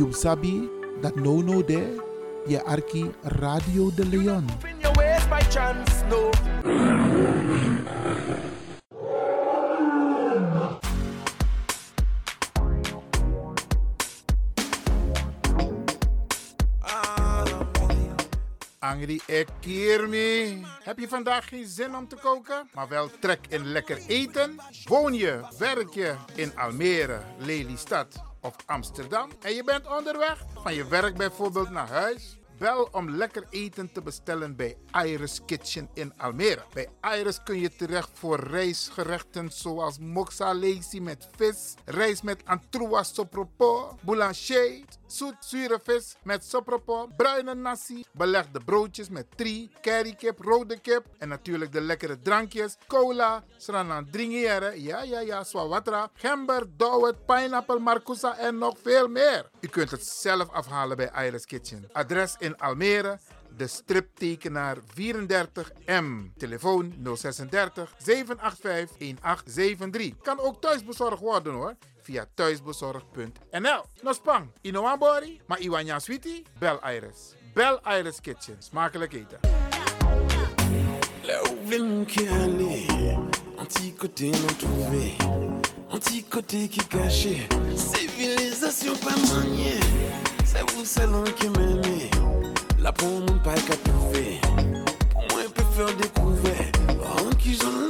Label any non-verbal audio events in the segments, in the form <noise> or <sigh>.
You sabi dat no no de je arki Radio de Leon. In your ways by chance, no. Angry Ekirmi. Heb je vandaag geen zin om te koken, maar wel trek in lekker eten? Woon je, werk je in Almere, Lelystad of Amsterdam en je bent onderweg van je werk bijvoorbeeld naar huis? Bel om lekker eten te bestellen bij Iris Kitchen in Almere. Bij Iris kun je terecht voor rijstgerechten zoals moxa lazy met vis, rijst met antroas sopropo, boulanger, zoet zure vis met sopropo, bruine nasi, belegde broodjes met tri, currykip, rode kip en natuurlijk de lekkere drankjes, cola, sranan dringiere, ja ja ja, swawatra, gember, dowet, pineapple, marcousa en nog veel meer. U kunt het zelf afhalen bij Iris Kitchen. Adres in Almere, de striptekenaar 34M. Telefoon 036 785 1873. Kan ook thuisbezorgd worden hoor. Via thuisbezorgd.nl. No spang, inoambori, maar iwanya sweetie, bel Iris. Bel Iris Kitchen. Smakelijk eten. Là où non trouvé, qui caché, civilisation pas maniée, c'est vous salon qui m'aimez, là pour mon pas qu'à trouver, pour moi peut faire découvert, en qui j'en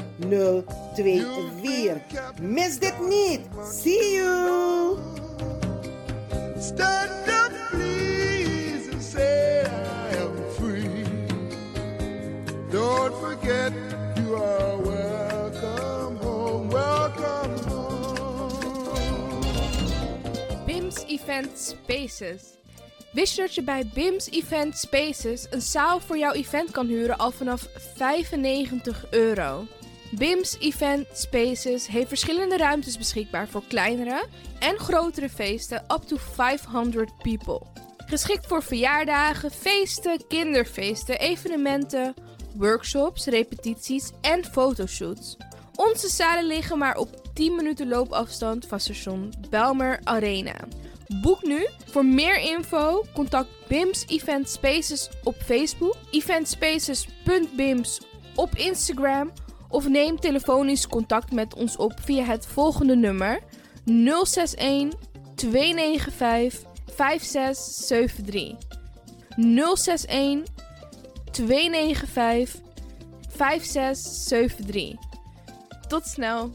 0 2 4. Mis dit niet. See you! Stand up, please, and say I am free. Don't forget you are welcome home, welcome home. BIMS Event Spaces. Wist je dat je bij BIMS Event Spaces een zaal voor jouw event kan huren al vanaf 95 euro? BIMS Event Spaces heeft verschillende ruimtes beschikbaar voor kleinere en grotere feesten up to 500 people. Geschikt voor verjaardagen, feesten, kinderfeesten, evenementen, workshops, repetities en fotoshoots. Onze zalen liggen maar op 10 minuten loopafstand van station Belmer Arena. Boek nu. Voor meer info contact BIMS Event Spaces op Facebook, eventspaces.bims op Instagram of neem telefonisch contact met ons op via het volgende nummer 061 295 5673. 061 295 5673. Tot snel.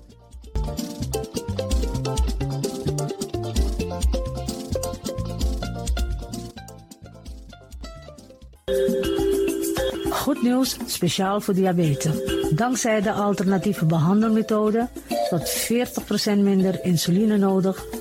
Goed nieuws, speciaal voor diabetes. Dankzij de alternatieve behandelmethode tot 40% minder insuline nodig,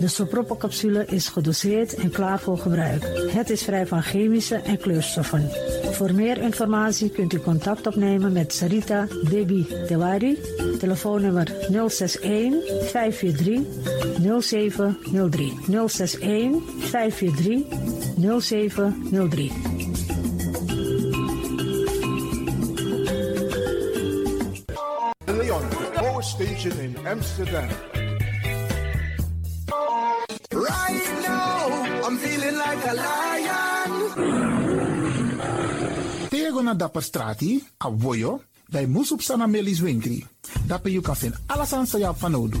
De sopropocapsule is gedoseerd en klaar voor gebruik. Het is vrij van chemische en kleurstoffen. Voor meer informatie kunt u contact opnemen met Sarita Debi Dewari. Telefoonnummer 061 543 0703. 061 543 0703. De Leon, power station in Amsterdam. Right now, I'm feeling like a lion. Tego go naar Dapper Strati, a Woyo, bij Moesop Sana Melis Winkri. Dapper you alles aan sa van nodig.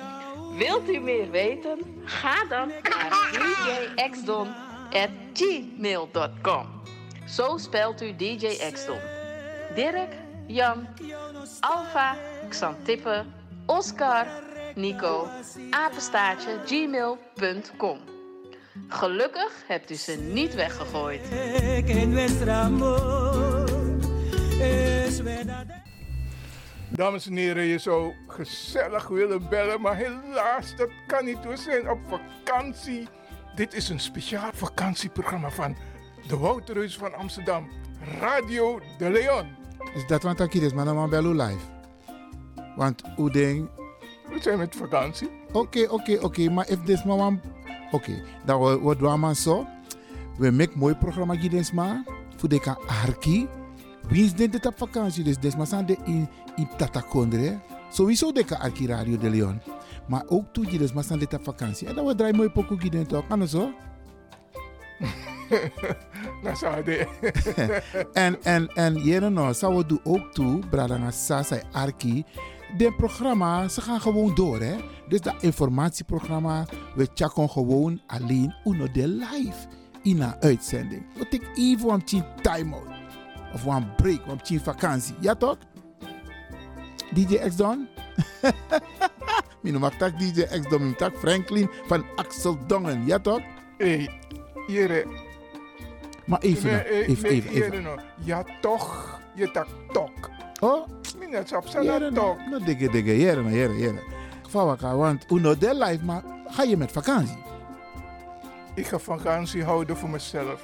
Wilt u meer weten? Ga dan naar djxdon.gmail.com Zo spelt u DJ Xdon. Dirk, Jan, Alfa, Xantippe, Oscar, Nico, apenstaartje, gmail.com. Gelukkig hebt u ze niet weggegooid. Dames en heren, je zou gezellig willen bellen, maar helaas, dat kan niet. We zijn op vakantie. Dit is een speciaal vakantieprogramma van de Wouterhuis van Amsterdam, Radio de Leon. Is dat wat ik is, maar dan live. Want hoe ding... We zijn met vakantie. Oké, oké, oké, maar if this maar one... Oké, dan wat doen we zo. We maken mooi programma gids maar. Voor de kan arki. Wie is dit op vakantie? Dus des maar zijn de in, in Tatakondre. Sowieso de arki Radio de Leon. Maar ook toe je dus maar op vakantie. En dan we draaien mooi pokoe gids toch? Kan zo? Dat zou de. <laughs> en, en, en, jere nou, zou we doen ook toe, Bradanga Sasa Arki. De programma, ze gaan gewoon door, hè. Dus dat informatieprogramma, we checken gewoon alleen uno de live in een uitzending. We take even een time out. Of een break, een vakantie. Ja toch? DJ X Don? <laughs> Mijn noem tak DJ X Don, tak Franklin van Axel Dongen. Ja toch? Hé, hey, Maar even, nee, nou, even, nee, even, even. Ja toch, je tak tok. Oh? Minat op zijn tok. No digge digge, jere, jere, jere. Fawaka, want uno de live, maar ga je met vakantie? Ik ga vakantie houden voor mezelf.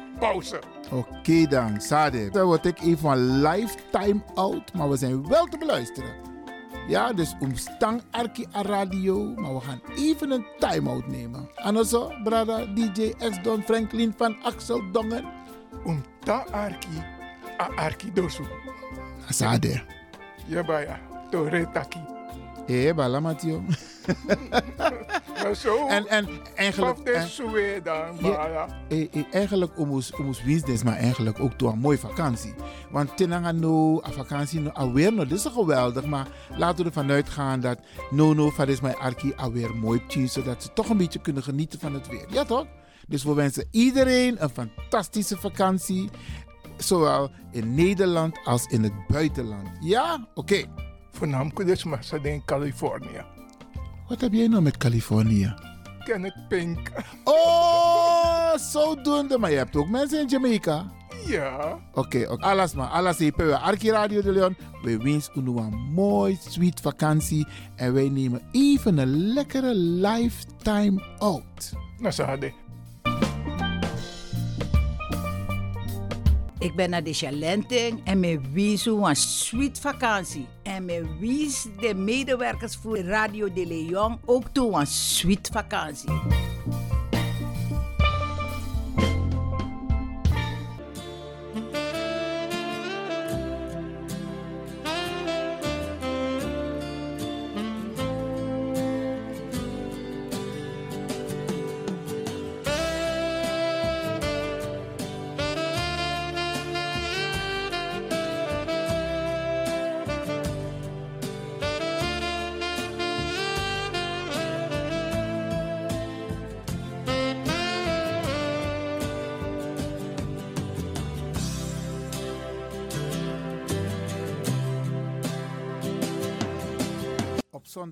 pauze. Oké dan, Sade. Dan word ik even van lifetime out, maar we zijn wel te beluisteren. Ja, dus omstang Arki a radio, maar we gaan even een time-out nemen. En also, brada DJ X Don Franklin van Axel Dongen. Omta Arki, a Arki dosu. Sade. Ja, baya. Tore taki. Hé, bala Matio. <laughs> Maar zo. En, en eigenlijk... En- dan, Ja, eh, eh, eigenlijk omus business, maar eigenlijk ook door een mooie vakantie. Want tenanga no, a vakantie no, alweer no, dit is geweldig, maar laten we ervan uitgaan dat no no van is mijn arki alweer mooi tien, zodat ze toch een beetje kunnen genieten van het weer. Ja toch? Dus we wensen iedereen een fantastische vakantie, zowel in Nederland als in het buitenland. Ja? Oké. Voornamelijk dus maar in Californië. Wat heb jij nou met Californië? Kenneth Pink. Oh, zodoende. Maar je hebt ook mensen in Jamaica. Ja. Oké, oké. alles maar. Alles even. We Arki Radio de Leon. We wensen u een mooi, sweet vakantie. En wij nemen even een lekkere lifetime out. Nou, Sade. Ik ben naar de Chalenting en me wies een sweet vakantie. En me wies de medewerkers voor Radio de Leon ook toe een sweet vakantie.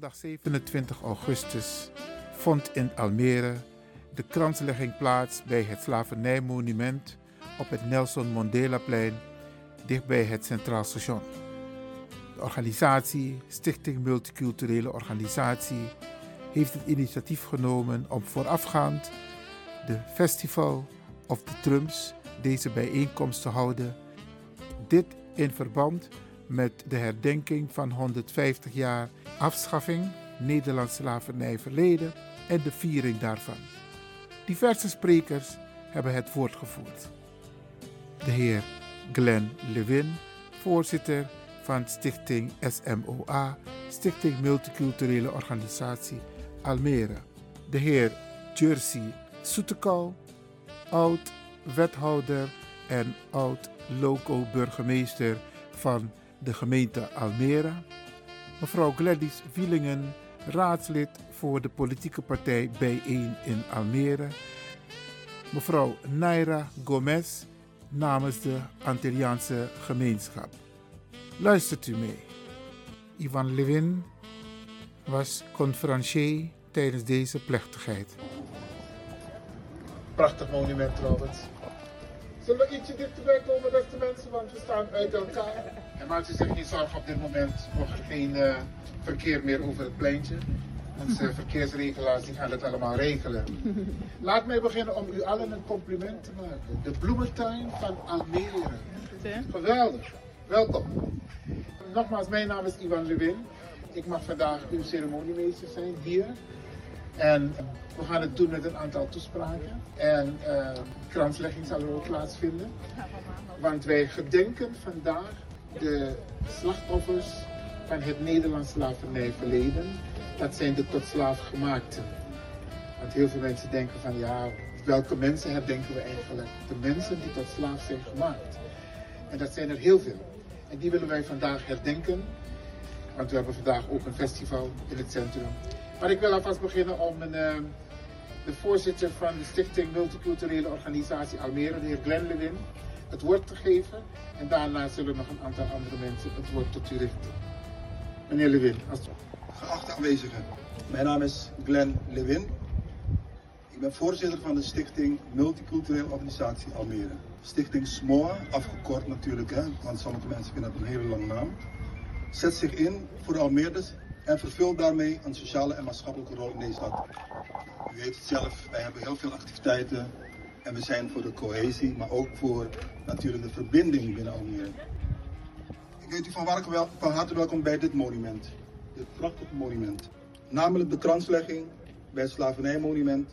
Op zondag 27 augustus vond in Almere de kranslegging plaats bij het slavernijmonument op het Nelson Mandelaplein dichtbij het Centraal Station. De organisatie, Stichting Multiculturele Organisatie, heeft het initiatief genomen om voorafgaand de Festival of the Trumps deze bijeenkomst te houden. Dit in verband met de herdenking van 150 jaar afschaffing Nederlands slavernij verleden en de viering daarvan. Diverse sprekers hebben het woord gevoerd. De heer Glenn Lewin, voorzitter van Stichting SMOA, Stichting Multiculturele Organisatie Almere. De heer Jersey Soetekau, oud-wethouder en oud-loco-burgemeester van de gemeente Almere. Mevrouw Gladys Wielingen, raadslid voor de politieke partij Bijeen in Almere. Mevrouw Naira Gomez namens de Antilliaanse gemeenschap. Luistert u mee. Ivan Levin was conferencier tijdens deze plechtigheid. Prachtig monument trouwens. Zullen we ietsje dichterbij komen, beste mensen, want we staan uit elkaar. En maak u zich geen zorgen op dit moment, er geen eh, verkeer meer over het pleintje. Onze verkeersregelaars die gaan het allemaal regelen. Laat mij beginnen om u allen een compliment te maken. De bloementuin van Almere. Geweldig. Welkom. Nogmaals, mijn naam is Ivan Lewin. Ik mag vandaag uw ceremoniemeester zijn hier. En we gaan het doen met een aantal toespraken. En eh kranslegging zal er ook plaatsvinden. Want wij gedenken vandaag de slachtoffers van het Nederlands slavernijverleden. Dat zijn de tot slaaf gemaakten. Want heel veel mensen denken van ja, welke mensen herdenken we eigenlijk? De mensen die tot slaaf zijn gemaakt. En dat zijn er heel veel. En die willen wij vandaag herdenken. Want we hebben vandaag ook een festival in het centrum. Maar ik wil alvast beginnen om een, eh, de voorzitter van de Stichting Multiculturele Organisatie Almere, de heer Glenn Lewin, het woord te geven. En daarna zullen nog een aantal andere mensen het woord tot u richten. Meneer Lewin, alsjeblieft. Geachte aanwezigen, mijn naam is Glenn Lewin. Ik ben voorzitter van de Stichting Multiculturele Organisatie Almere. Stichting SMOA, afgekort natuurlijk, hè, want sommige mensen vinden dat een hele lange naam. Zet zich in voor de Almeerders en vervult daarmee een sociale en maatschappelijke rol in deze stad. U weet het zelf, wij hebben heel veel activiteiten en we zijn voor de cohesie, maar ook voor natuurlijk de verbinding binnen Almere. Ik weet u van, wel, van harte welkom bij dit monument, dit prachtige monument. Namelijk de kranslegging bij het slavernijmonument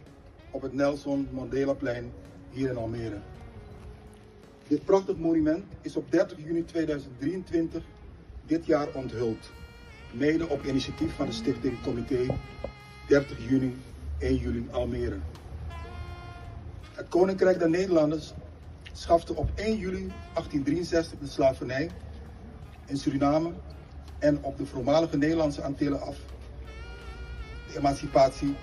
op het Nelson Mandelaplein hier in Almere. Dit prachtig monument is op 30 juni 2023 dit jaar onthuld. Mede op initiatief van de stichting Comité 30 juni 1 juli Almere. Het Koninkrijk der Nederlanders schafte op 1 juli 1863 de slavernij in Suriname en op de voormalige Nederlandse Antillen af. De emancipatiewet.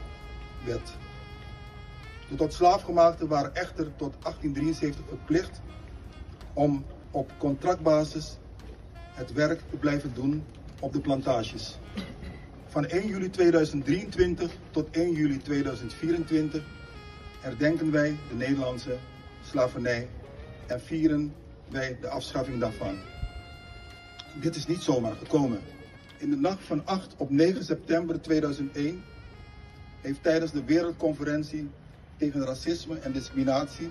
De tot slaafgemaakten waren echter tot 1873 verplicht om op contractbasis het werk te blijven doen op de plantages. Van 1 juli 2023 tot 1 juli 2024 herdenken wij de Nederlandse slavernij en vieren wij de afschaffing daarvan. Dit is niet zomaar gekomen. In de nacht van 8 op 9 september 2001 heeft tijdens de Wereldconferentie tegen racisme en discriminatie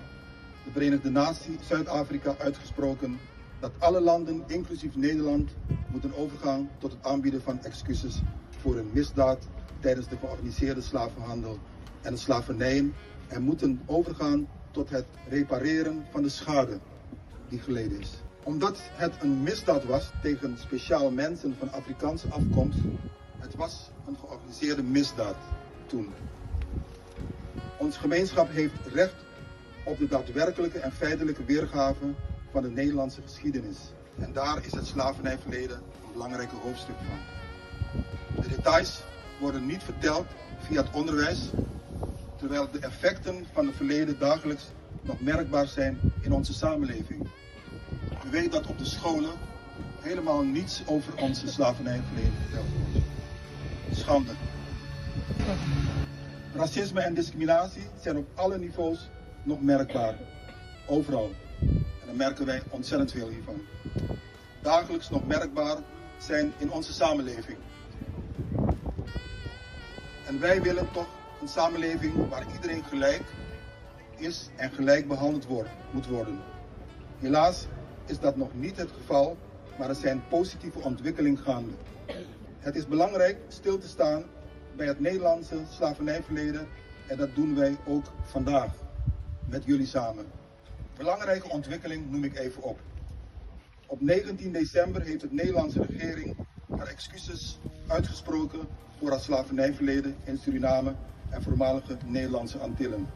de Verenigde Naties Zuid-Afrika uitgesproken dat alle landen, inclusief Nederland, moeten overgaan tot het aanbieden van excuses voor een misdaad tijdens de georganiseerde slavenhandel en de slavernijen en moeten overgaan tot het repareren van de schade die geleden is. Omdat het een misdaad was tegen speciaal mensen van Afrikaanse afkomst, het was een georganiseerde misdaad toen. Ons gemeenschap heeft recht op de daadwerkelijke en feitelijke weergave van de Nederlandse geschiedenis. En daar is het slavernijverleden een belangrijk hoofdstuk van. De details worden niet verteld via het onderwijs, terwijl de effecten van het verleden dagelijks nog merkbaar zijn in onze samenleving. U weet dat op de scholen helemaal niets over onze slavernijverleden verteld wordt. Schande. Racisme en discriminatie zijn op alle niveaus nog merkbaar. Overal. Merken wij ontzettend veel hiervan. Dagelijks nog merkbaar zijn in onze samenleving. En wij willen toch een samenleving waar iedereen gelijk is en gelijk behandeld wordt, moet worden. Helaas is dat nog niet het geval, maar er zijn positieve ontwikkelingen gaande. Het is belangrijk stil te staan bij het Nederlandse slavernijverleden en dat doen wij ook vandaag met jullie samen. Belangrijke ontwikkeling noem ik even op. Op 19 december heeft de Nederlandse regering haar excuses uitgesproken voor het slavernijverleden in Suriname en voormalige Nederlandse Antillen.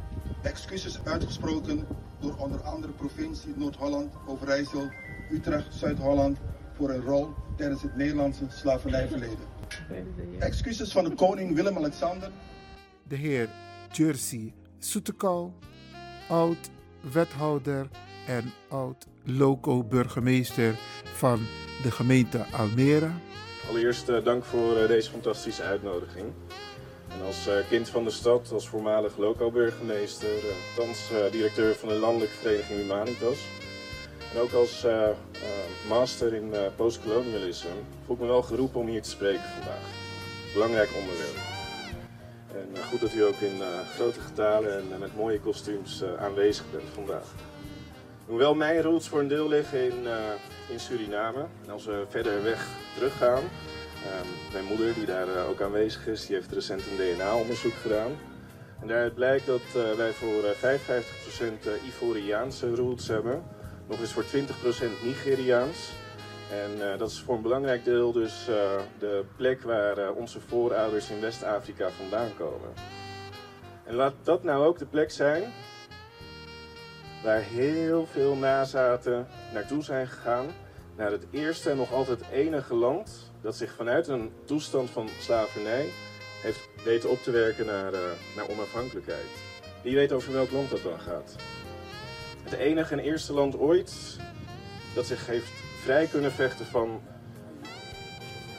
Excuses uitgesproken door onder andere provincie Noord-Holland, Overijssel, Utrecht, Zuid-Holland voor een rol tijdens het Nederlandse slavernijverleden. Excuses van de koning Willem-Alexander. De heer Jersey Soetekau, oud-wethouder en oud-loco-burgemeester van de gemeente Almere. Allereerst uh, dank voor uh, deze fantastische uitnodiging. En als uh, kind van de stad, als voormalig loco-burgemeester, thans directeur van de Landelijke Vereniging Humanitas. En ook als master in postcolonialisme voel ik me wel geroepen om hier te spreken vandaag. Belangrijk onderwerp. En goed dat u ook in grote getalen en met mooie kostuums aanwezig bent vandaag. Hoewel mijn roots voor een deel liggen in, in Suriname. Als we verder weg teruggaan, um, mijn moeder die daar ook aanwezig is, die heeft recent een DNA-onderzoek gedaan. En daaruit blijkt dat wij voor 55% Ivoriaanse roots hebben, nog eens voor 20% Nigeriaans. En dat is voor een belangrijk deel dus de plek waar onze voorouders in West-Afrika vandaan komen. En laat dat nou ook de plek zijn waar heel veel nazaten naartoe zijn gegaan. Naar het eerste en nog altijd enige land dat zich vanuit een toestand van slavernij heeft weten op te werken naar, naar onafhankelijkheid. Wie weet over welk land dat dan gaat. Het enige en eerste land ooit dat zich heeft vrij kunnen vechten van...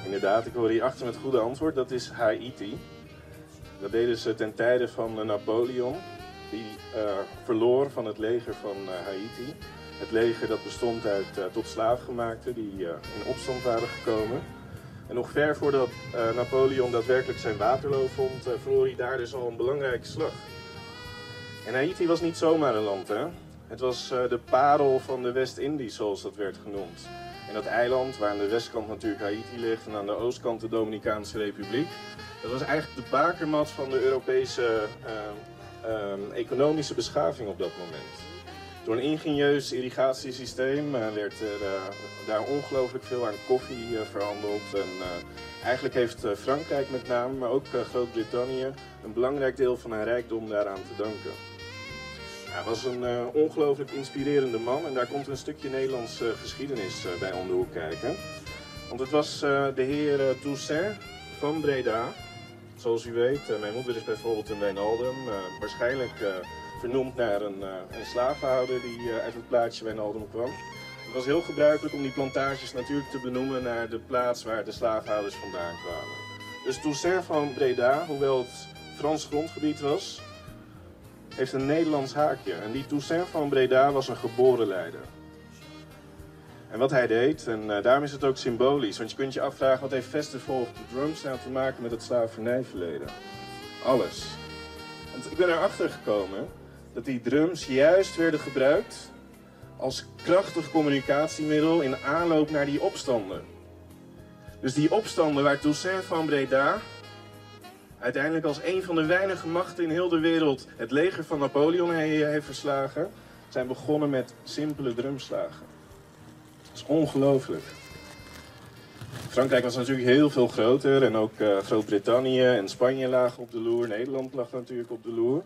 Inderdaad, ik hoor hier achter met goede antwoord, dat is Haiti. Dat deden ze ten tijde van Napoleon, die uh, verloor van het leger van uh, Haiti. Het leger dat bestond uit tot slaafgemaakten die in opstand waren gekomen. En nog ver voordat Napoleon daadwerkelijk zijn Waterloo vond, verloor hij daar dus al een belangrijke slag. En Haiti was niet zomaar een land, hè? Het was de parel van de West-Indies, zoals dat werd genoemd. En dat eiland, waar aan de westkant natuurlijk Haiti ligt en aan de oostkant de Dominicaanse Republiek, dat was eigenlijk de bakermat van de Europese uh, economische beschaving op dat moment. Door een ingenieus irrigatiesysteem werd er daar ongelooflijk veel aan koffie verhandeld. En eigenlijk heeft Frankrijk met name, maar ook Groot-Brittannië, een belangrijk deel van haar rijkdom daaraan te danken. Hij was een ongelooflijk inspirerende man en daar komt een stukje Nederlandse geschiedenis bij om de hoek kijken. Want het was de heer Toussaint van Breda, Zoals u weet, mijn moeder is bijvoorbeeld in Wijnaldum, waarschijnlijk vernoemd naar een, een slavenhouder die uit het plaatsje Wijnaldum kwam. Het was heel gebruikelijk om die plantages natuurlijk te benoemen naar de plaats waar de slavenhouders vandaan kwamen. Dus Toussaint van Breda, hoewel het Frans grondgebied was, heeft een Nederlands haakje. En die Toussaint van Breda was een geboren leider. En wat hij deed, en uh, daarom is het ook symbolisch. Want je kunt je afvragen, wat heeft Festival of the Drums nou te maken met het slavernijverleden? Alles. Want ik ben erachter gekomen dat die drums juist werden gebruikt als krachtig communicatiemiddel in aanloop naar die opstanden. Dus die opstanden waar Toussaint van Breda uiteindelijk als een van de weinige machten in heel de wereld het leger van Napoleon heeft verslagen, zijn begonnen met simpele drumslagen is ongelooflijk. Frankrijk was natuurlijk heel veel groter en ook uh, Groot-Brittannië en Spanje lagen op de loer. Nederland lag natuurlijk op de loer.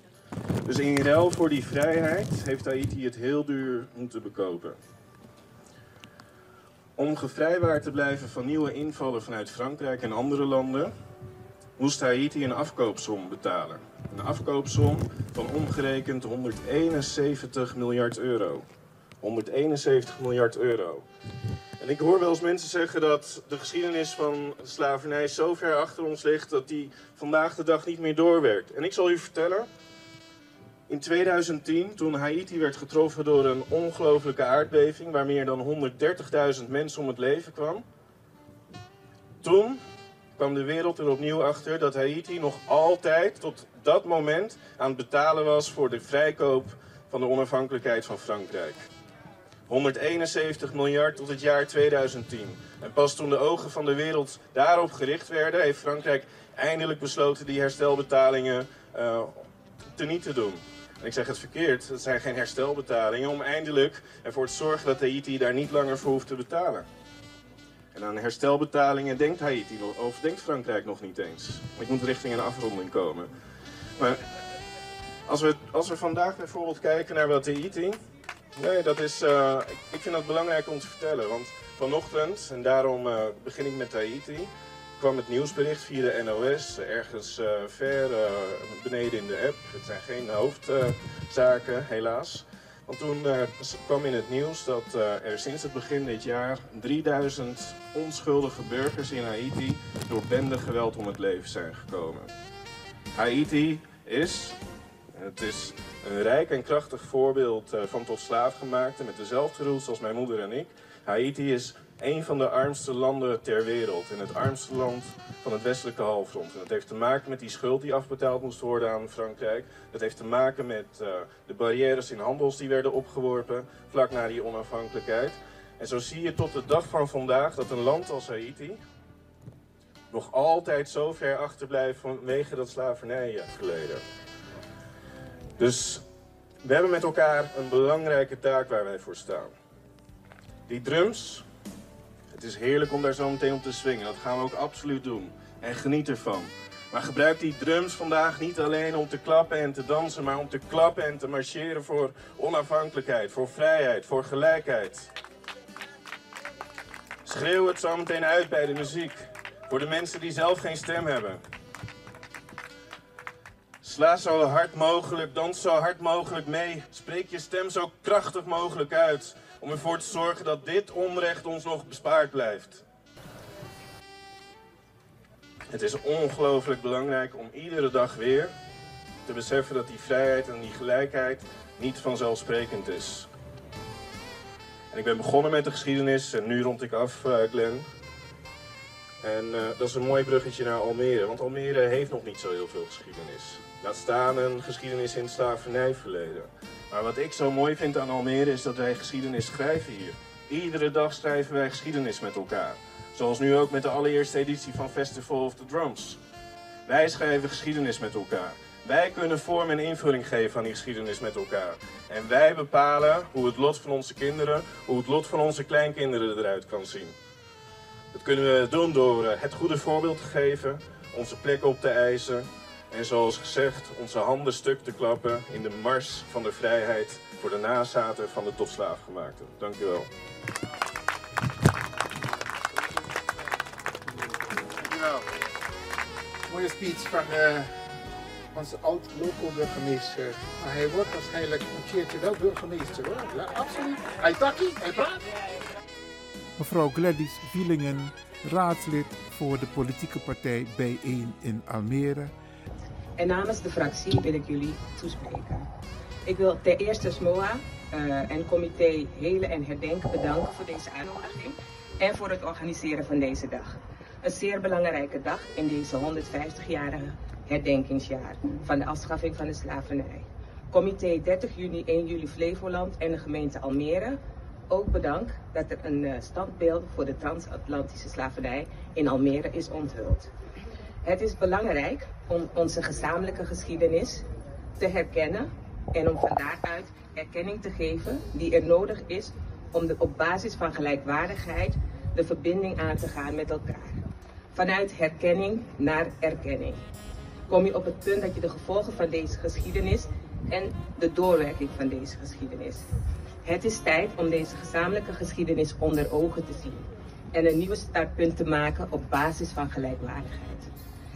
Dus in ruil voor die vrijheid heeft Haiti het heel duur moeten bekopen. Om gevrijwaard te blijven van nieuwe invallen vanuit Frankrijk en andere landen, moest Haiti een afkoopsom betalen. Een afkoopsom van omgerekend 171 miljard euro. 171 miljard euro. En ik hoor wel eens mensen zeggen dat de geschiedenis van slavernij zo ver achter ons ligt dat die vandaag de dag niet meer doorwerkt. En ik zal u vertellen, in 2010, toen Haiti werd getroffen door een ongelofelijke aardbeving waar meer dan 130.000 mensen om het leven kwam, toen kwam de wereld er opnieuw achter dat Haiti nog altijd tot dat moment aan het betalen was voor de vrijkoop van de onafhankelijkheid van Frankrijk. 171 miljard tot het jaar 2010. En pas toen de ogen van de wereld daarop gericht werden, heeft Frankrijk eindelijk besloten die herstelbetalingen uh, teniet te doen. En ik zeg het verkeerd, het zijn geen herstelbetalingen om eindelijk ervoor te zorgen dat Haiti daar niet langer voor hoeft te betalen. En aan herstelbetalingen denkt Haiti of denkt Frankrijk nog niet eens. Ik moet richting een afronding komen. Maar als we, als we vandaag bijvoorbeeld kijken naar wat Haiti Nee, dat is, uh, ik, vind dat belangrijk om te vertellen. Want vanochtend, en daarom uh, begin ik met Haiti, kwam het nieuwsbericht via de NOS, ergens uh, ver beneden in de app. Het zijn geen hoofdzaken, helaas. Want toen kwam in het nieuws dat er sinds het begin dit jaar 3000 onschuldige burgers in Haiti door bendegeweld om het leven zijn gekomen. Haiti is, het is een rijk en krachtig voorbeeld eh, van tot slaafgemaakte met dezelfde roots als mijn moeder en ik. Haiti is een van de armste landen ter wereld en het armste land van het westelijke halfrond. En dat heeft te maken met die schuld die afbetaald moest worden aan Frankrijk. Dat heeft te maken met uh, de barrières in handels die werden opgeworpen vlak na die onafhankelijkheid. En zo zie je tot de dag van vandaag dat een land als Haiti nog altijd zo ver achterblijft vanwege dat slavernijverleden. Dus we hebben met elkaar een belangrijke taak waar wij voor staan. Die drums, het is heerlijk om daar zo meteen op te swingen. Dat gaan we ook absoluut doen. En geniet ervan. Maar gebruik die drums vandaag niet alleen om te klappen en te dansen, maar om te klappen en te marcheren voor onafhankelijkheid, voor vrijheid, voor gelijkheid. Schreeuw het zo meteen uit bij de muziek. Voor de mensen die zelf geen stem hebben. Sla zo hard mogelijk, dans zo hard mogelijk mee. Spreek je stem zo krachtig mogelijk uit. Om ervoor te zorgen dat dit onrecht ons nog bespaard blijft. Het is ongelooflijk belangrijk om iedere dag weer te beseffen dat die vrijheid en die gelijkheid niet vanzelfsprekend is. En ik ben begonnen met de geschiedenis en nu rond ik af, uh, Glenn. En uh, dat is een mooi bruggetje naar Almere, want Almere heeft nog niet zo heel veel geschiedenis. Laat staan een geschiedenis in het slavernijverleden. Maar wat ik zo mooi vind aan Almere is dat wij geschiedenis schrijven hier. Iedere dag schrijven wij geschiedenis met elkaar. Zoals nu ook met de allereerste editie van Festival of the Drums. Wij schrijven geschiedenis met elkaar. Wij kunnen vorm en invulling geven aan die geschiedenis met elkaar. En wij bepalen hoe het lot van onze kinderen, hoe het lot van onze kleinkinderen eruit kan zien. Dat kunnen we doen door eh, het goede voorbeeld te geven, onze plek op te eisen en zoals gezegd onze handen stuk te klappen in de mars van de vrijheid voor de nazaten van de tot slaafgemaakten. Dank u wel. Dankjewel. Mooie speech van uh, onze oud-local-burgemeester. Maar hij wordt waarschijnlijk een keertje wel burgemeester hoor. Ja, absoluut. Hij takkie, hij praat. Mevrouw Gladys Wielingen, raadslid voor de politieke partij B1 in Almere. En namens de fractie wil ik jullie toespreken. Ik wil ten eerste SMOA uh, en comité Helen en Herdenken bedanken voor deze uitnodiging en voor het organiseren van deze dag. Een zeer belangrijke dag in deze 150-jarige herdenkingsjaar van de afschaffing van de slavernij. Comité 30 juni 1 juli Flevoland en de gemeente Almere ook bedankt dat er een uh, standbeeld voor de transatlantische slavernij in Almere is onthuld. Het is belangrijk om onze gezamenlijke geschiedenis te herkennen en om van daaruit erkenning te geven die er nodig is om de, op basis van gelijkwaardigheid de verbinding aan te gaan met elkaar. Vanuit herkenning naar erkenning kom je op het punt dat je de gevolgen van deze geschiedenis en de doorwerking van deze geschiedenis. Het is tijd om deze gezamenlijke geschiedenis onder ogen te zien en een nieuwe startpunt te maken op basis van gelijkwaardigheid.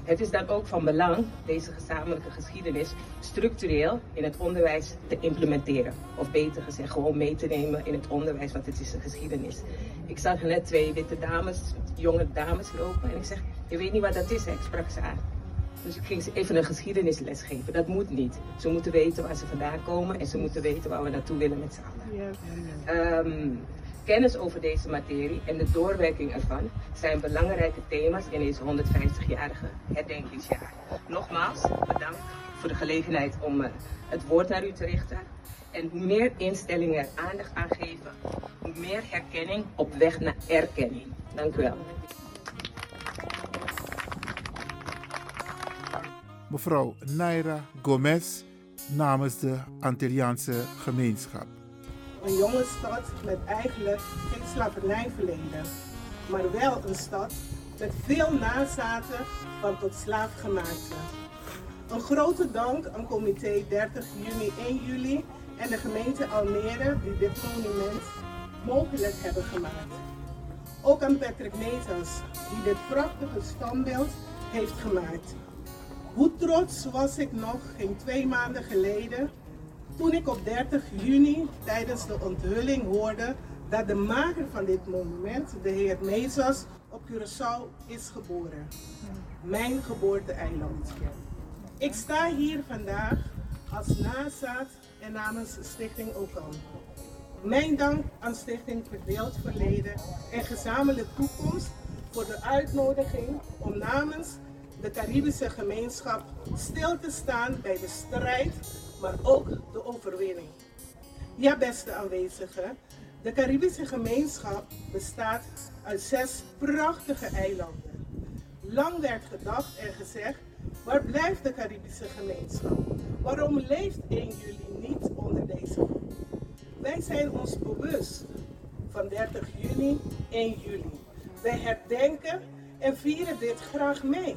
Het is dan ook van belang deze gezamenlijke geschiedenis structureel in het onderwijs te implementeren. Of beter gezegd, gewoon mee te nemen in het onderwijs, want het is een geschiedenis. Ik zag net twee witte dames, jonge dames lopen en ik zeg, je weet niet wat dat is, hè? ik sprak ze aan. Dus ik ging ze even een geschiedenisles geven. Dat moet niet. Ze moeten weten waar ze vandaan komen en ze moeten weten waar we naartoe willen met z'n allen. Um, kennis over deze materie en de doorwerking ervan zijn belangrijke thema's in deze 150-jarige herdenkingsjaar. Nogmaals, bedankt voor de gelegenheid om uh, het woord naar u te richten. En hoe meer instellingen er aandacht aan geven, hoe meer herkenning op weg naar erkenning. Dank u wel. Mevrouw Naira Gomez namens de Antilliaanse gemeenschap. Een jonge stad met eigenlijk geen slavernijverleden, maar wel een stad met veel nazaten van tot slaafgemaakten. Een grote dank aan comité 30 juni 1 juli en de gemeente Almere die dit monument mogelijk hebben gemaakt. Ook aan Patrick Metas die dit prachtige standbeeld heeft gemaakt. Hoe trots was ik nog geen twee maanden geleden toen ik op 30 juni tijdens de onthulling hoorde dat de maker van dit monument, de heer Mezas, op Curaçao is geboren. Mijn geboorte-eiland. Ik sta hier vandaag als nazaat en namens Stichting Okan. Mijn dank aan Stichting Verdeeld Verleden en Gezamenlijke Toekomst voor de uitnodiging om namens de Caribische gemeenschap stil te staan bij de strijd, maar ook de overwinning. Ja, beste aanwezigen, de Caribische gemeenschap bestaat uit zes prachtige eilanden. Lang werd gedacht en gezegd, waar blijft de Caribische gemeenschap? Waarom leeft 1 juli niet onder deze groep? Wij zijn ons bewust van 30 juni, 1 juli. Wij herdenken en vieren dit graag mee.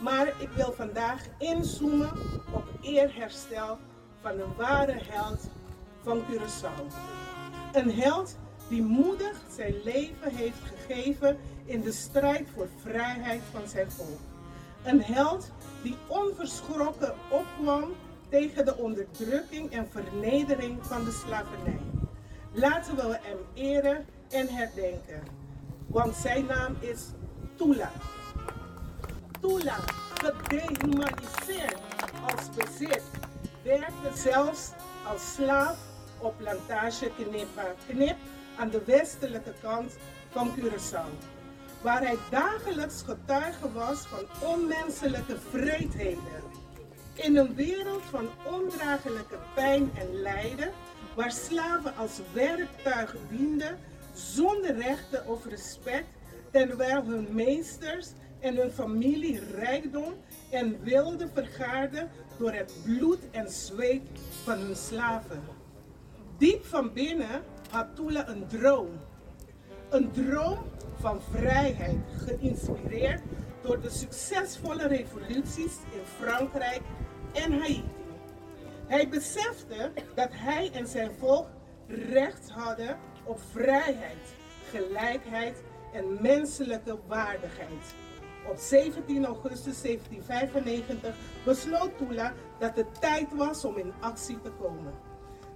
Maar ik wil vandaag inzoomen op eerherstel van een ware held van Curaçao. Een held die moedig zijn leven heeft gegeven in de strijd voor vrijheid van zijn volk. Een held die onverschrokken opkwam tegen de onderdrukking en vernedering van de slavernij. Laten we hem eren en herdenken, want zijn naam is Tula. Tula, gedehumaniseerd als bezit, werkte zelfs als slaaf op plantage Knipa, Knip aan de westelijke kant van Curaçao, waar hij dagelijks getuige was van onmenselijke vreedheden. In een wereld van ondraaglijke pijn en lijden, waar slaven als werktuig dienden zonder rechten of respect, terwijl hun meesters en hun familie rijkdom en wilde vergaarden door het bloed en zweet van hun slaven. Diep van binnen had Tula een droom. Een droom van vrijheid, geïnspireerd door de succesvolle revoluties in Frankrijk en Haiti. Hij besefte dat hij en zijn volk recht hadden op vrijheid, gelijkheid en menselijke waardigheid. Op 17 augustus 1795 besloot Tula dat het tijd was om in actie te komen.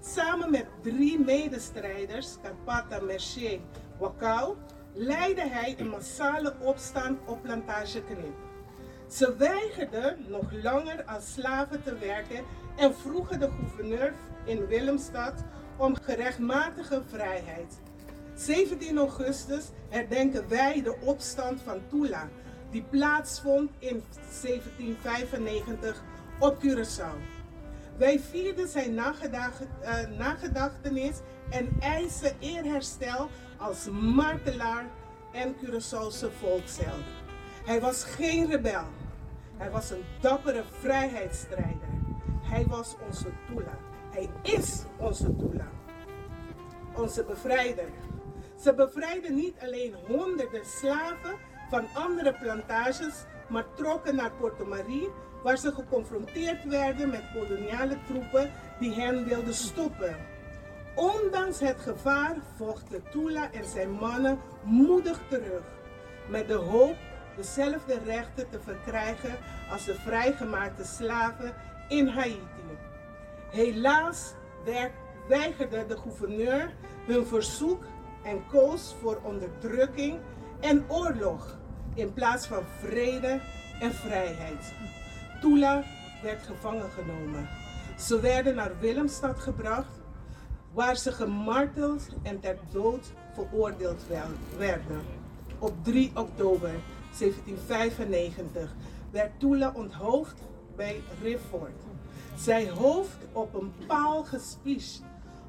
Samen met drie medestrijders, Carpata, Mercier, Wakau, leidde hij een massale opstand op Plantage Knip. Ze weigerden nog langer als slaven te werken en vroegen de gouverneur in Willemstad om gerechtmatige vrijheid. 17 augustus herdenken wij de opstand van Tula, die plaatsvond in 1795 op Curaçao. Wij vierden zijn uh, nagedachtenis en eisen eerherstel als martelaar en Curaçaose volksheld. Hij was geen rebel. Hij was een dappere vrijheidsstrijder. Hij was onze Tula. Hij is onze Tula. Onze bevrijder. Ze bevrijden niet alleen honderden slaven van andere plantages, maar trokken naar Porto Marie, waar ze geconfronteerd werden met koloniale troepen die hen wilden stoppen. Ondanks het gevaar vochten Tula en zijn mannen moedig terug, met de hoop dezelfde rechten te verkrijgen als de vrijgemaakte slaven in Haiti. Helaas weigerde de gouverneur hun verzoek en koos voor onderdrukking en oorlog in plaats van vrede en vrijheid. Tula werd gevangen genomen. Ze werden naar Willemstad gebracht, waar ze gemarteld en ter dood veroordeeld werden. Op 3 oktober 1795 werd Tula onthoofd bij Rifford. Zij hoofd op een paal gespiesd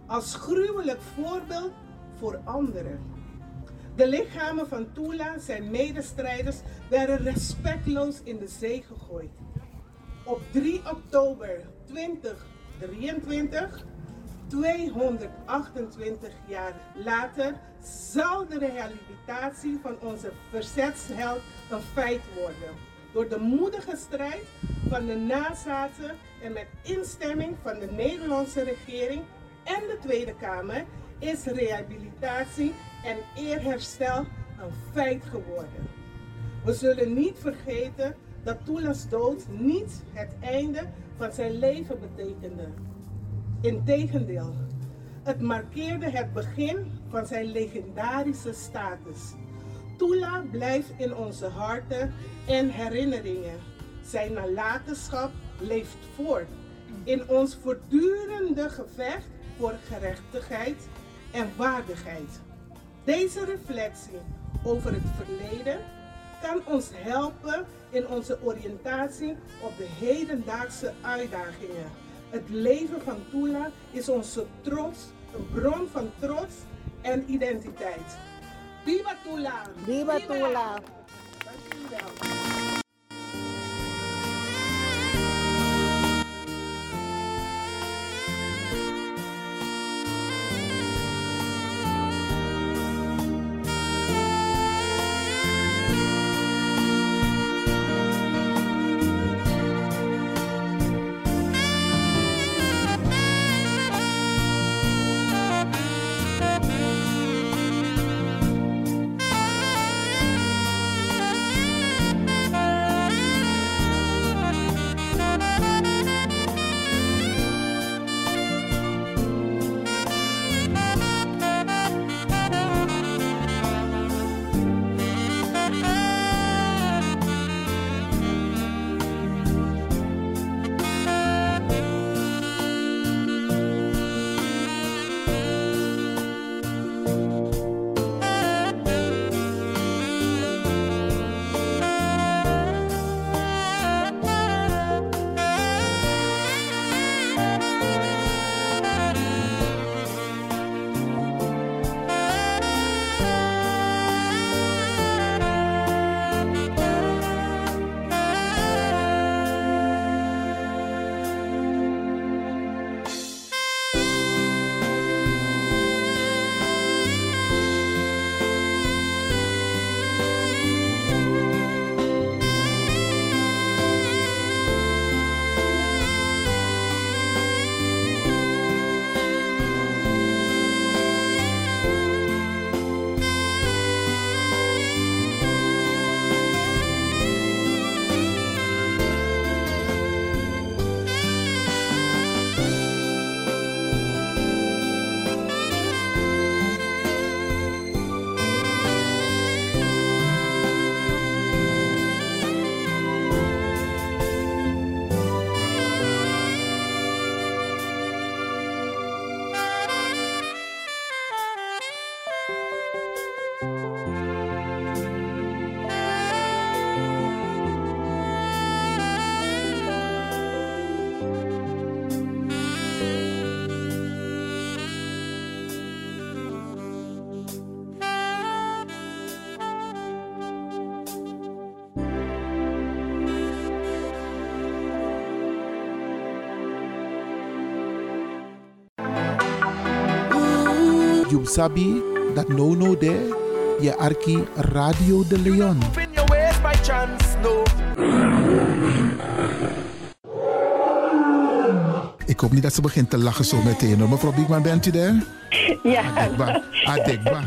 als gruwelijk voorbeeld voor anderen. De lichamen van Tula, zijn medestrijders, werden respectloos in de zee gegooid. Op 3 oktober 2023, 228 jaar later, zal de rehabilitatie van onze verzetsheld een feit worden. Door de moedige strijd van de nazaten en met instemming van de Nederlandse regering en de Tweede Kamer is rehabilitatie en eerherstel een feit geworden. We zullen niet vergeten dat Tula's dood niet het einde van zijn leven betekende. Integendeel, het markeerde het begin van zijn legendarische status. Tula blijft in onze harten en herinneringen. Zijn nalatenschap leeft voort in ons voortdurende gevecht voor gerechtigheid en waardigheid. Deze reflectie over het verleden kan ons helpen in onze oriëntatie op de hedendaagse uitdagingen. Het leven van Tula is onze trots, een bron van trots en identiteit. Viva Tula! Viva, Viva. Tula! Jum Sabi, dat no no je arki Radio de Leon. Ik hoop niet dat ze begint te lachen zo meteen. hoor. Mevrouw Biekman, bent u daar? Ja. Adekba. Adekba.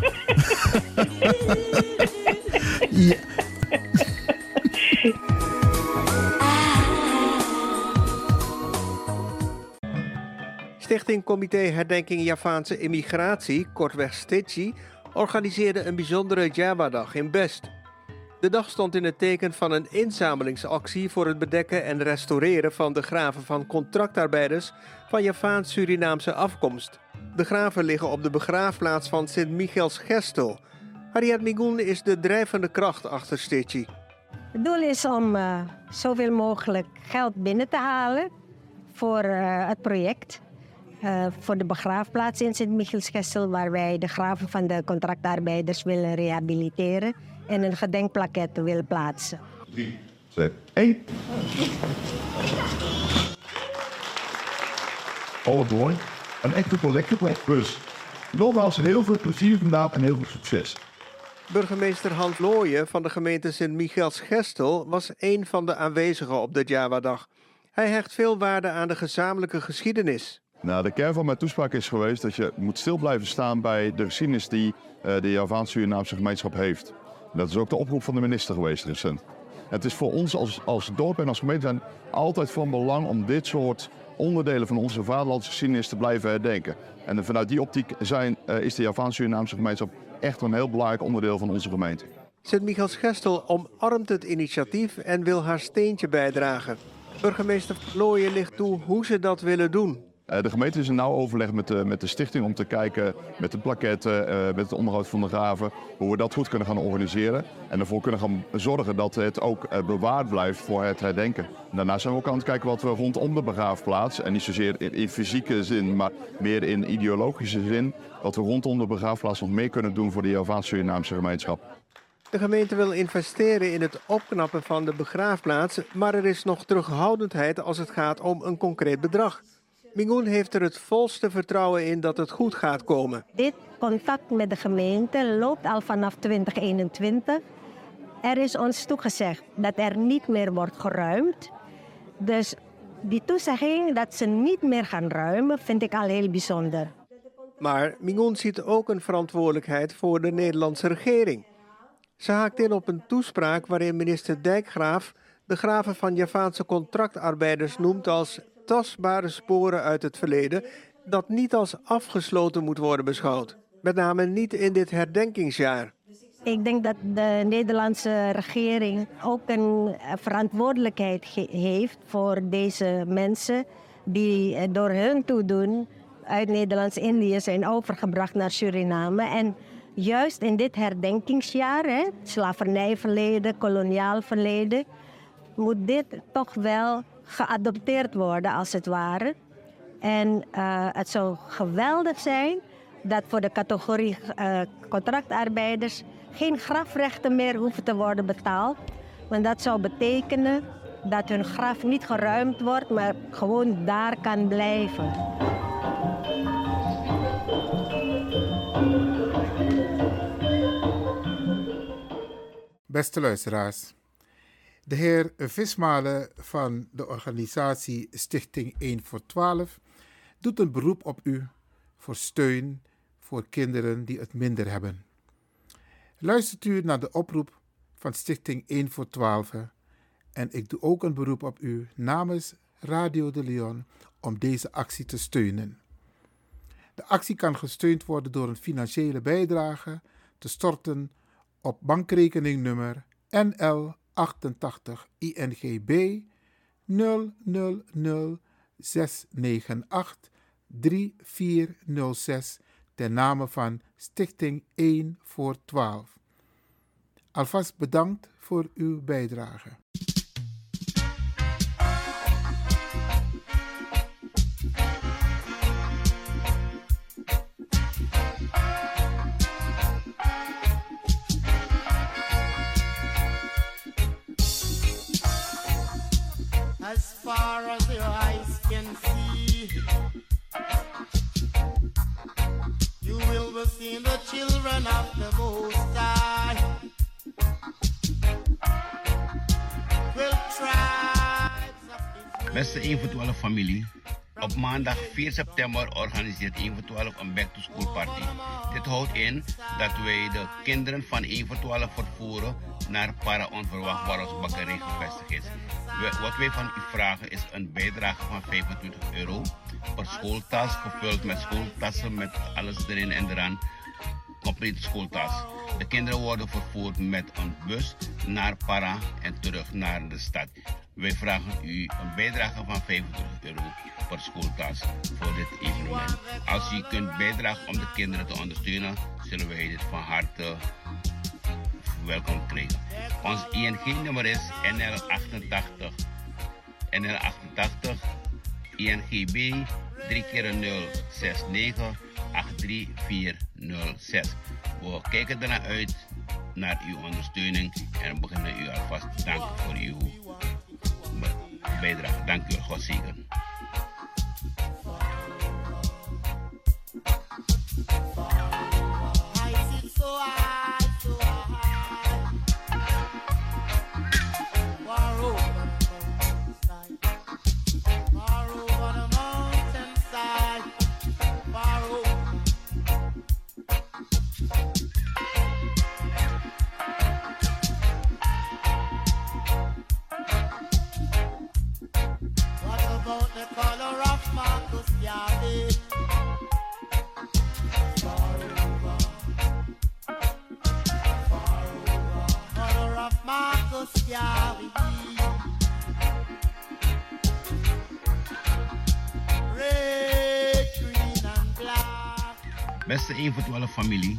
<laughs> ja. Comité Herdenking Javaanse Immigratie, kortweg STITCI, organiseerde een bijzondere Java-dag in Best. De dag stond in het teken van een inzamelingsactie voor het bedekken en restaureren van de graven van contractarbeiders van Javaans-Surinaamse afkomst. De graven liggen op de begraafplaats van Sint-Michiels Gestel. Harriet Migoen is de drijvende kracht achter Stitchy. Het doel is om eh, zoveel mogelijk geld binnen te halen voor eh, het project. Eh, voor de begraafplaats in Sint-Michielsgestel, waar wij de graven van de contractarbeiders willen rehabiliteren en een gedenkplaket willen plaatsen. Zet één. All mooi. Een echte collectieproject. Dus nogmaals heel veel plezier vandaag en heel veel succes. Burgemeester Hans Looyen van de gemeente Sint-Michiels-Gestel was een van de aanwezigen op de Java-dag. Hij hecht veel waarde aan de gezamenlijke geschiedenis. Nou, de kern van mijn toespraak is geweest dat je moet stil blijven staan bij de geschiedenis die uh, de Javaans-Surinaamse gemeenschap heeft. Dat is ook de oproep van de minister geweest recent. Het is voor ons als, als dorp en als gemeente altijd van belang om dit soort onderdelen van onze vaderlandse geschiedenis te blijven herdenken. En vanuit die optiek zijn, uh, is de Javaans-Surinaamse gemeenschap echt een heel belangrijk onderdeel van onze gemeente. Sint-Michiels-Gestel omarmt het initiatief en wil haar steentje bijdragen. Burgemeester Looyen ligt toe hoe ze dat willen doen. Uh, de gemeente is in nauw overleg met de, met de stichting om te kijken met de plaketten, uh, met het onderhoud van de graven, hoe we dat goed kunnen gaan organiseren. En ervoor kunnen gaan zorgen dat het ook uh, bewaard blijft voor het herdenken. Daarnaast zijn we ook aan het kijken wat we rondom de begraafplaats, en niet zozeer in, in fysieke zin, maar meer in ideologische zin, wat we rondom de begraafplaats nog meer kunnen doen voor de Javaans-Surinaamse gemeenschap. De gemeente wil investeren in het opknappen van de begraafplaats, maar er is nog terughoudendheid als het gaat om een concreet bedrag. Mingoen heeft er het volste vertrouwen in dat het goed gaat komen. Dit contact met de gemeente loopt al vanaf 2021. Er is ons toegezegd dat er niet meer wordt geruimd. Dus die toezegging dat ze niet meer gaan ruimen, vind ik al heel bijzonder. Maar Mingoen ziet ook een verantwoordelijkheid voor de Nederlandse regering. Ze haakt in op een toespraak waarin minister Dijkgraaf de graven van Javaanse contractarbeiders noemt als tastbare sporen uit het verleden dat niet als afgesloten moet worden beschouwd. Met name niet in dit herdenkingsjaar. Ik denk dat de Nederlandse regering ook een verantwoordelijkheid heeft voor deze mensen die door hun toedoen uit Nederlands-Indië zijn overgebracht naar Suriname. En juist in dit herdenkingsjaar, hè, slavernijverleden, koloniaal verleden, moet dit toch wel geadopteerd worden, als het ware. En uh, het zou geweldig zijn dat voor de categorie uh, contractarbeiders geen grafrechten meer hoeven te worden betaald. Want dat zou betekenen dat hun graf niet geruimd wordt, maar gewoon daar kan blijven. Beste luisteraars. De heer Vismalen van de organisatie Stichting 1 voor 12 doet een beroep op u voor steun voor kinderen die het minder hebben. Luistert u naar de oproep van Stichting 1 voor 12 en ik doe ook een beroep op u namens Radio de Leon om deze actie te steunen. De actie kan gesteund worden door een financiële bijdrage te storten op bankrekeningnummer NL 88 INGB 000 698 3406 ten name van Stichting 1 voor 12. Alvast bedankt voor uw bijdrage. As far as your eyes can see. You will never seen the children of the Most High. Beste 1 voor 12 familie. Op maandag 4 september organiseert 1 voor 12 een back to school party. Dit houdt in dat wij de kinderen van 1 voor 12 vervoeren naar Para Onverwacht waar ons bakkerij gevestigd is. Wat wij van u vragen is een bijdrage van 25 euro per schooltas gevuld met schooltassen met alles erin en eraan complete schooltas. De kinderen worden vervoerd met een bus naar Para en terug naar de stad. Wij vragen u een bijdrage van 25 euro per schooltas voor dit evenement. Als u kunt bijdragen om de kinderen te ondersteunen, zullen wij dit van harte welkom krijgen. Ons ING-nummer is NL88. NL88 INGB 3 keer 0 69 83406. We kijken ernaar uit naar uw ondersteuning en beginnen u alvast te danken voor uw bijdrage. Dank u. God zegen. Beste 1 voor 12 familie.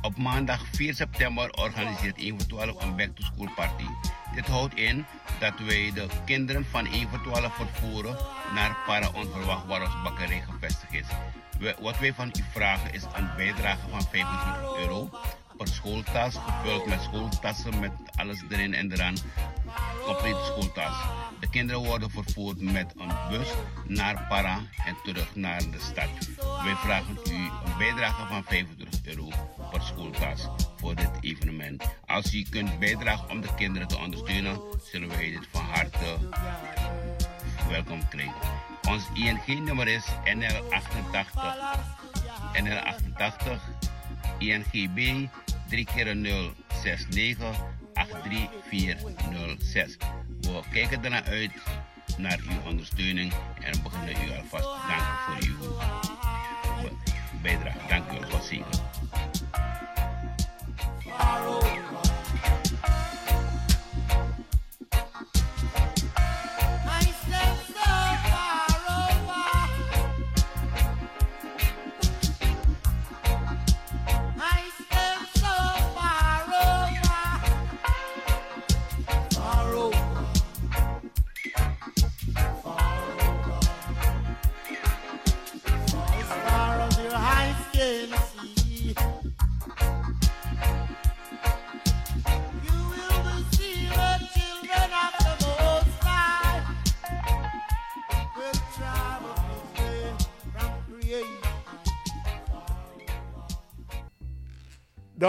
Op maandag 4 september organiseert 1 voor 12 een back to school party. Dit houdt in dat wij de kinderen van 1 voor 12 vervoeren naar Para Onverwacht waar ons bakkerij gevestigd is. Wat wij van u vragen is een bijdrage van 25 euro per schooltas gevuld met schooltassen met alles erin en eraan. Complete schooltas. De kinderen worden vervoerd met een bus naar Para en terug naar de stad. Wij vragen u een bijdrage van 25 euro per schooltas voor dit evenement. Als u kunt bijdragen om de kinderen te ondersteunen, zullen wij dit van harte welkom krijgen. Ons ING-nummer is NL88. NL88 INGB 3 keer 0 69 83406. We kijken ernaar uit naar uw ondersteuning en beginnen u alvast danken voor uw bijdrage. Dank u zegen.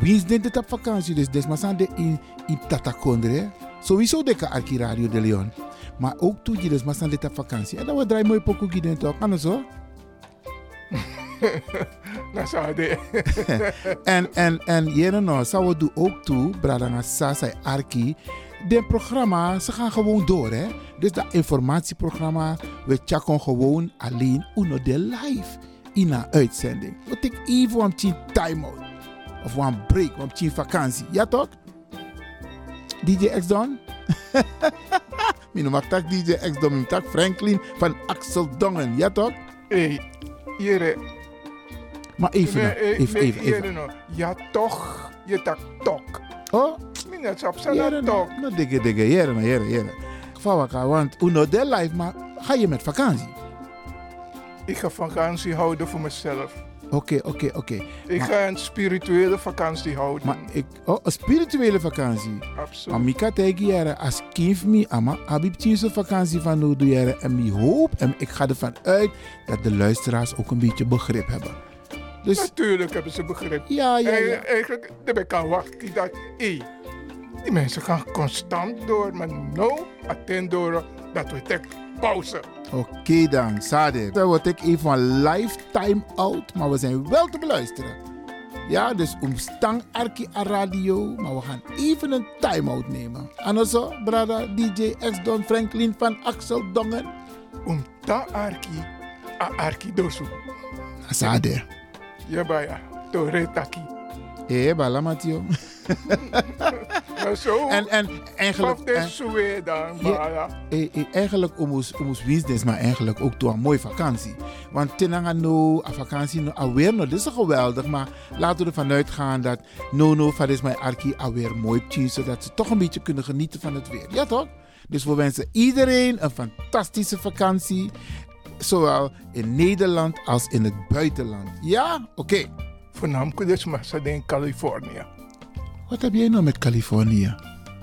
Wie is dit op vakantie? Dus des maar zijn de in in Tatakondre. Sowieso de arki Radio de Leon. Maar ook toe zijn dit op vakantie. En dan we draaien mooi pokoe gids toch? Kan zo? <laughs> Nou, zou de. <laughs> en, en, en jere nou, zou we doen ook toe, Bradanga Sasa Arki. De programma, ze gaan gewoon door, hè. Dus dat informatieprogramma, we checken gewoon alleen uno de live in een uitzending. We take even een time-out. Of een break, een tien vakantie. Ja toch? DJ <laughs> X Don? Mijn mag tak DJ X Don, mijn tak Franklin van Axel Dongen. Ja toch? Hey, jere. Maar even, nou, Nee, eh, even, nee, even, even. nou. Ja, toch. Je tak tok. Oh? Sap sa Jere, na tok. nou dikke dikke, jere, nou jere, jere. Elkaar, want uno de life, maar ga je met vakantie? Ik ga vakantie houden voor mezelf. Oké, oké, oké. Ik Maar- ga een spirituele vakantie houden. Maar ik, oh, een spirituele vakantie. Absoluut. Maar tegen jaren, als kind me, ama, abib tjinse vakantie van jaren. En mi hoop, en ik ga ervan uit dat de luisteraars ook een beetje begrip hebben. Dus, Natuurlijk hebben ze begrip. Ja, ja, En ja. Eigenlijk, daar ben ik aan wachten. dat, hé, die mensen gaan constant door. Maar nou, attend door dat we tek pauze. Oké dan, Sade. Dan word ik even van lifetime out, maar we zijn wel te beluisteren. Ja, dus omstang Arki a radio, maar we gaan even een time-out nemen. Anoso, brada, DJ X-Don Franklin van Axel Dongen. Om ta Arki, a Arki dosu. Sade. Ja, baya, to retaki. Eh, bala Matio. <laughs> <laughs> Maar zo, En, en eigenlijk... En- Suwe dan, Ja, eh, eh, eigenlijk omus business, maar eigenlijk ook door een mooie vakantie. Want tenanga no, a vakantie no, alweer no, dit is geweldig. Maar laten we ervan uitgaan dat no no, van is mijn arki alweer mooi tien, zodat ze toch een beetje kunnen genieten van het weer. Ja toch? Dus we wensen iedereen een fantastische vakantie. Zowel in Nederland als in het buitenland. Ja? Oké. Voornamelijk dus maar in Californië. Wat heb jij nou met Californië?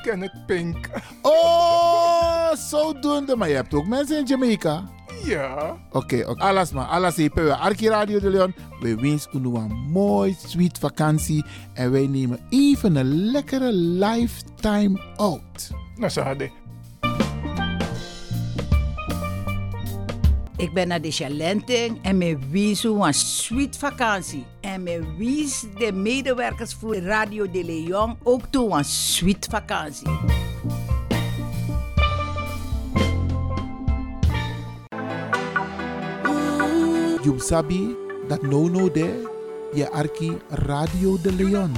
Kenneth Pink. Oh, zodoende. Maar je hebt ook mensen in Jamaica. Ja. Oké, oké. alles maar. Alles hier. Arki Radio de Leon. We wensen u een mooi, sweet vakantie. En wij nemen even een lekkere lifetime out. Nou, ze hadden. Ik ben naar de Chalenting en me wies een sweet vakantie. En me wies de medewerkers voor Radio de Leon ook toe een sweet vakantie. You sabi dat no no there. Je Arki Radio de Leon.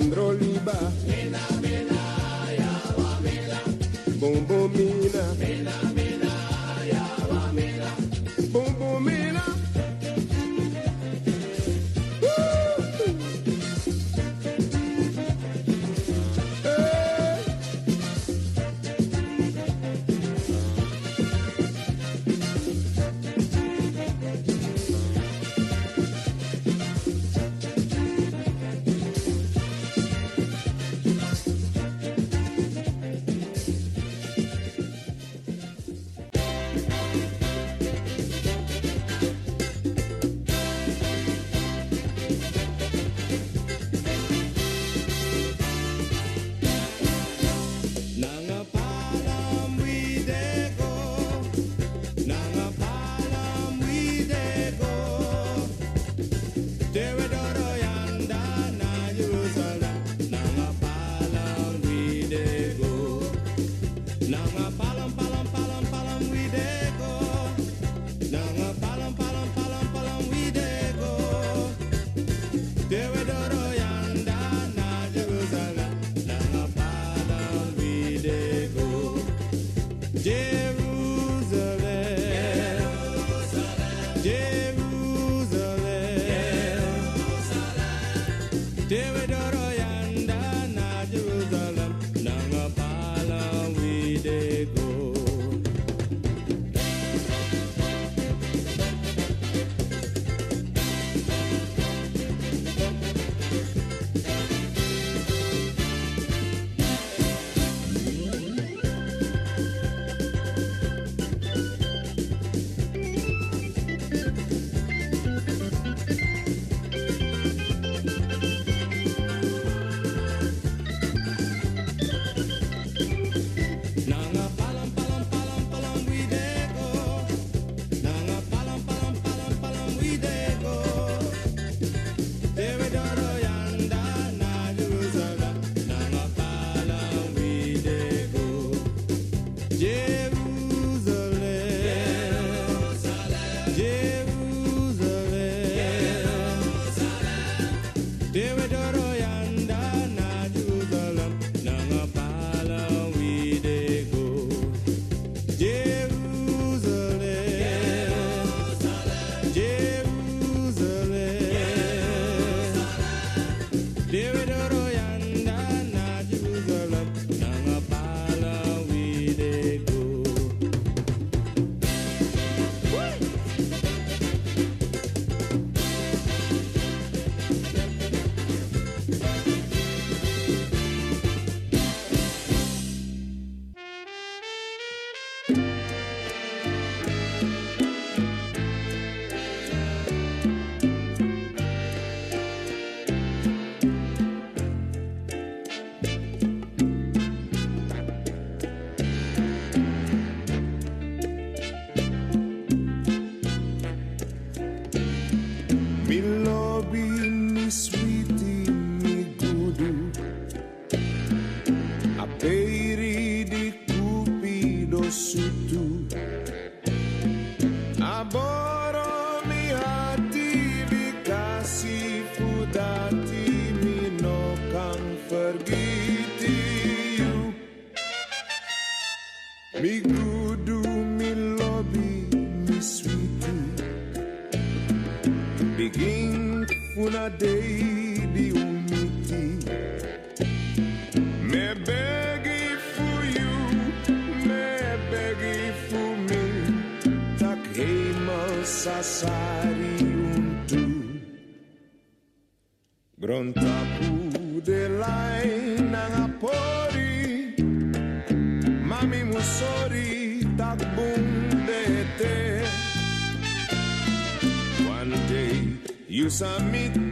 mandroliba. Yeah. una daily umiti. Me begging for you, me begging for me. Tak hei untu. Grontar. Some meat.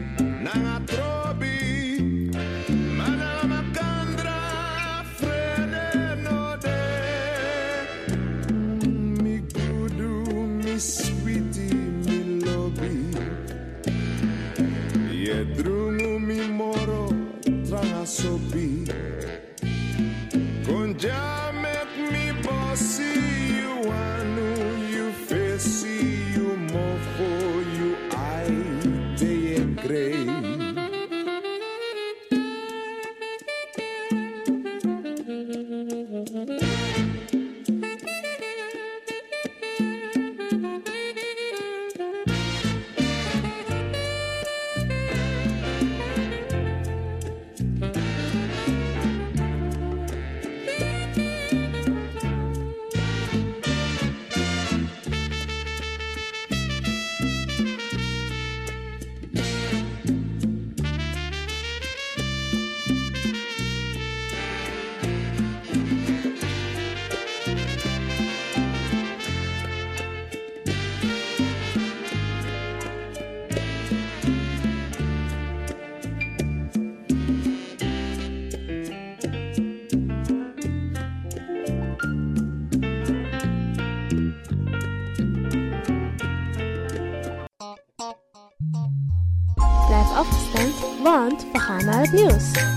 News.